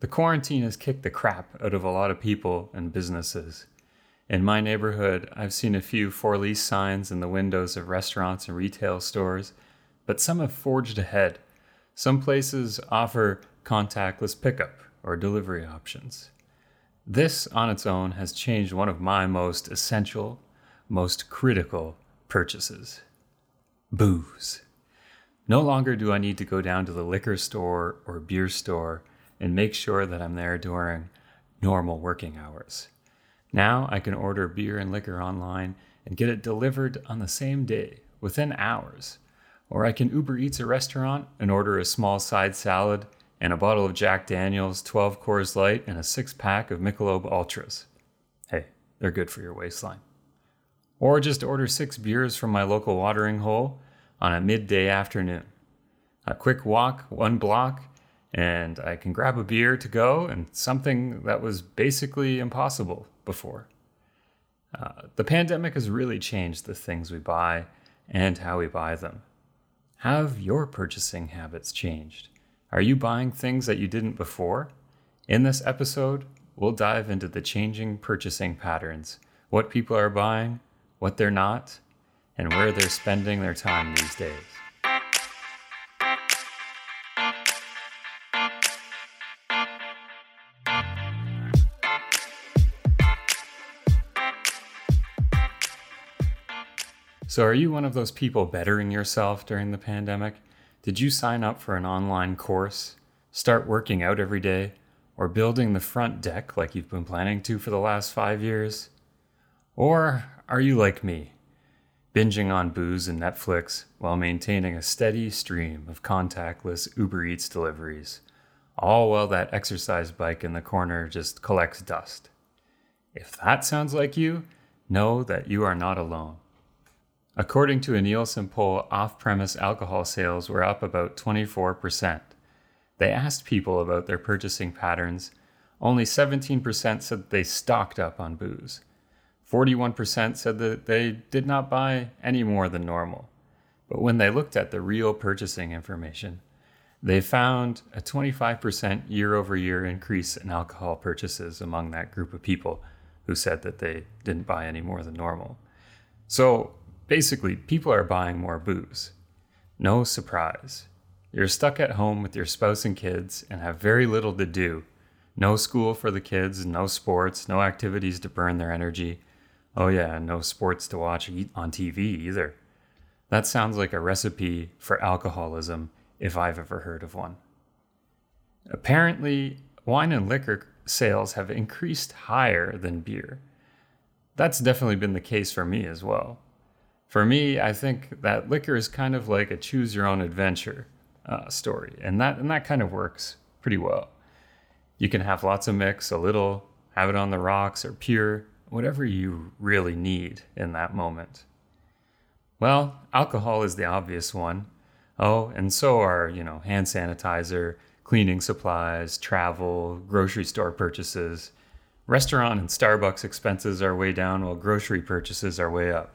The quarantine has kicked the crap out of a lot of people and businesses. In my neighborhood, I've seen a few for lease signs in the windows of restaurants and retail stores, but some have forged ahead. Some places offer contactless pickup or delivery options. This on its own has changed one of my most essential, most critical purchases booze. No longer do I need to go down to the liquor store or beer store and make sure that I'm there during normal working hours. Now I can order beer and liquor online and get it delivered on the same day, within hours. Or I can Uber Eats a restaurant and order a small side salad and a bottle of Jack Daniels, 12 Coors Light, and a six pack of Michelob Ultras. Hey, they're good for your waistline. Or just order six beers from my local watering hole on a midday afternoon. A quick walk, one block, and I can grab a beer to go and something that was basically impossible before. Uh, the pandemic has really changed the things we buy and how we buy them. Have your purchasing habits changed? Are you buying things that you didn't before? In this episode, we'll dive into the changing purchasing patterns, what people are buying, what they're not, and where they're spending their time these days. So, are you one of those people bettering yourself during the pandemic? Did you sign up for an online course, start working out every day, or building the front deck like you've been planning to for the last five years? Or are you like me, binging on booze and Netflix while maintaining a steady stream of contactless Uber Eats deliveries, all while that exercise bike in the corner just collects dust? If that sounds like you, know that you are not alone. According to a Nielsen poll, off premise alcohol sales were up about 24%. They asked people about their purchasing patterns. Only 17% said they stocked up on booze. 41% said that they did not buy any more than normal. But when they looked at the real purchasing information, they found a 25% year over year increase in alcohol purchases among that group of people who said that they didn't buy any more than normal. So basically, people are buying more booze. No surprise. You're stuck at home with your spouse and kids and have very little to do. No school for the kids, no sports, no activities to burn their energy. Oh, yeah, no sports to watch on TV either. That sounds like a recipe for alcoholism if I've ever heard of one. Apparently, wine and liquor sales have increased higher than beer. That's definitely been the case for me as well. For me, I think that liquor is kind of like a choose your own adventure uh, story, and that and that kind of works pretty well. You can have lots of mix, a little, have it on the rocks or pure, whatever you really need in that moment. Well, alcohol is the obvious one. Oh, and so are, you know, hand sanitizer, cleaning supplies, travel, grocery store purchases. Restaurant and Starbucks expenses are way down while grocery purchases are way up.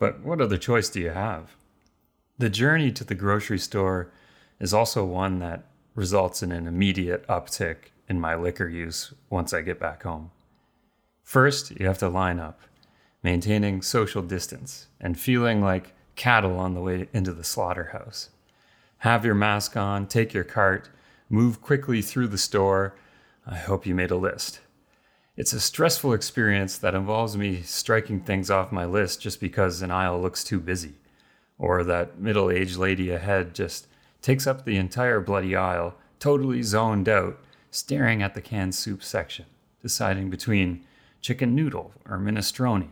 But what other choice do you have? The journey to the grocery store is also one that results in an immediate uptick in my liquor use once I get back home. First, you have to line up, maintaining social distance and feeling like cattle on the way into the slaughterhouse. Have your mask on, take your cart, move quickly through the store. I hope you made a list. It's a stressful experience that involves me striking things off my list just because an aisle looks too busy, or that middle aged lady ahead just takes up the entire bloody aisle, totally zoned out, staring at the canned soup section, deciding between chicken noodle, or minestrone.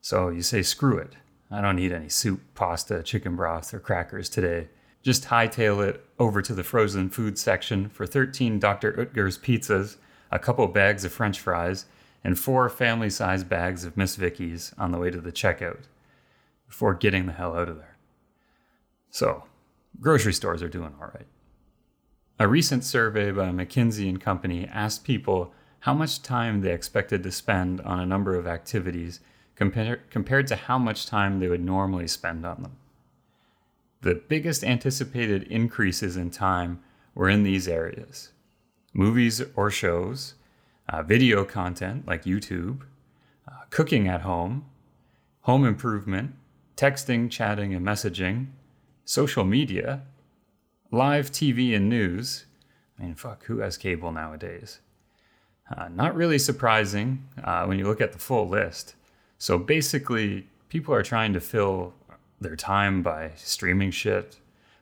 So you say, screw it. I don't need any soup, pasta, chicken broth, or crackers today. Just hightail it over to the frozen food section for 13 Dr. Oetker's pizzas, a couple bags of french fries, and four family sized bags of Miss Vickie's on the way to the checkout before getting the hell out of there. So, grocery stores are doing all right. A recent survey by McKinsey and Company asked people how much time they expected to spend on a number of activities compar- compared to how much time they would normally spend on them. The biggest anticipated increases in time were in these areas movies or shows, uh, video content like YouTube, uh, cooking at home, home improvement, texting, chatting, and messaging, social media, live TV and news. I mean, fuck, who has cable nowadays? Uh, not really surprising uh, when you look at the full list. So basically, people are trying to fill their time by streaming shit,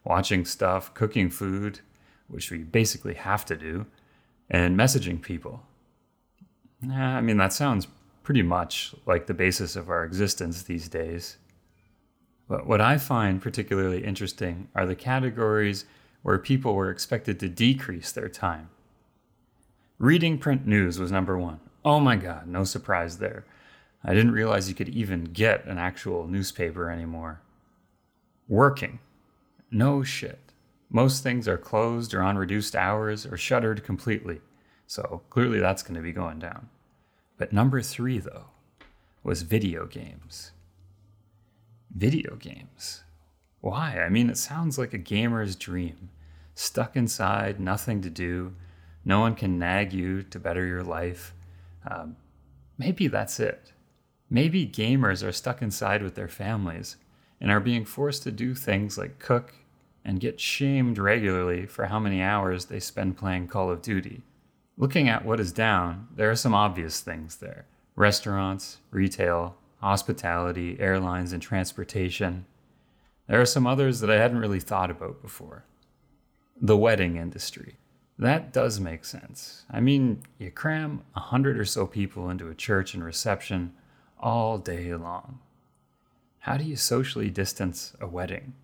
watching stuff, cooking food, which we basically have to do, and messaging people. I mean, that sounds pretty much like the basis of our existence these days. But what I find particularly interesting are the categories where people were expected to decrease their time. Reading print news was number one. Oh my god, no surprise there. I didn't realize you could even get an actual newspaper anymore. Working. No shit. Most things are closed or on reduced hours or shuttered completely, so clearly that's going to be going down. But number three, though, was video games. Video games. Why? I mean, it sounds like a gamer's dream. Stuck inside, nothing to do, no one can nag you to better your life. Um, maybe that's it. Maybe gamers are stuck inside with their families and are being forced to do things like cook and get shamed regularly for how many hours they spend playing Call of Duty. Looking at what is down, there are some obvious things there restaurants, retail, hospitality, airlines, and transportation. There are some others that I hadn't really thought about before. The wedding industry. That does make sense. I mean, you cram a hundred or so people into a church and reception all day long. How do you socially distance a wedding?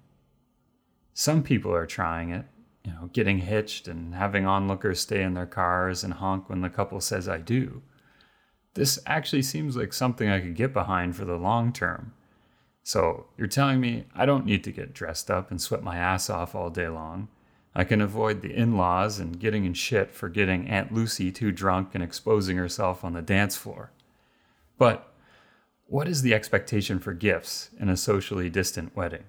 Some people are trying it, you know, getting hitched and having onlookers stay in their cars and honk when the couple says, I do. This actually seems like something I could get behind for the long term. So, you're telling me I don't need to get dressed up and sweat my ass off all day long. I can avoid the in laws and getting in shit for getting Aunt Lucy too drunk and exposing herself on the dance floor. But what is the expectation for gifts in a socially distant wedding?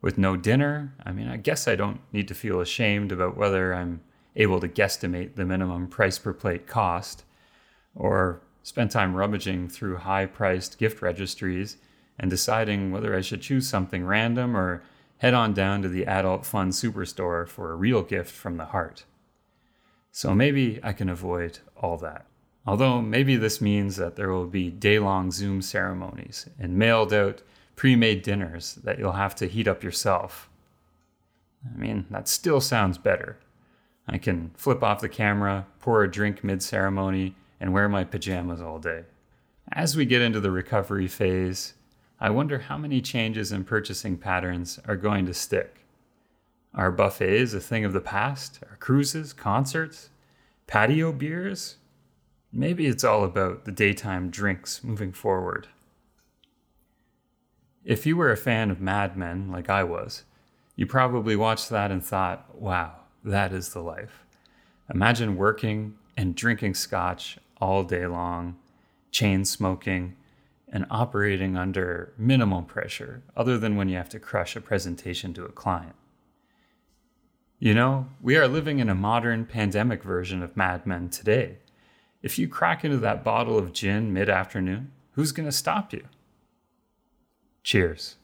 With no dinner, I mean, I guess I don't need to feel ashamed about whether I'm able to guesstimate the minimum price per plate cost, or spend time rummaging through high priced gift registries and deciding whether I should choose something random or head on down to the Adult Fun Superstore for a real gift from the heart. So maybe I can avoid all that. Although maybe this means that there will be day long Zoom ceremonies and mailed out pre made dinners that you'll have to heat up yourself. I mean, that still sounds better. I can flip off the camera, pour a drink mid ceremony, and wear my pajamas all day. As we get into the recovery phase, I wonder how many changes in purchasing patterns are going to stick. Are buffets a thing of the past? Are cruises, concerts, patio beers? Maybe it's all about the daytime drinks moving forward. If you were a fan of Mad Men like I was, you probably watched that and thought, wow, that is the life. Imagine working and drinking scotch all day long, chain smoking, and operating under minimal pressure, other than when you have to crush a presentation to a client. You know, we are living in a modern pandemic version of Mad Men today. If you crack into that bottle of gin mid afternoon, who's going to stop you? Cheers.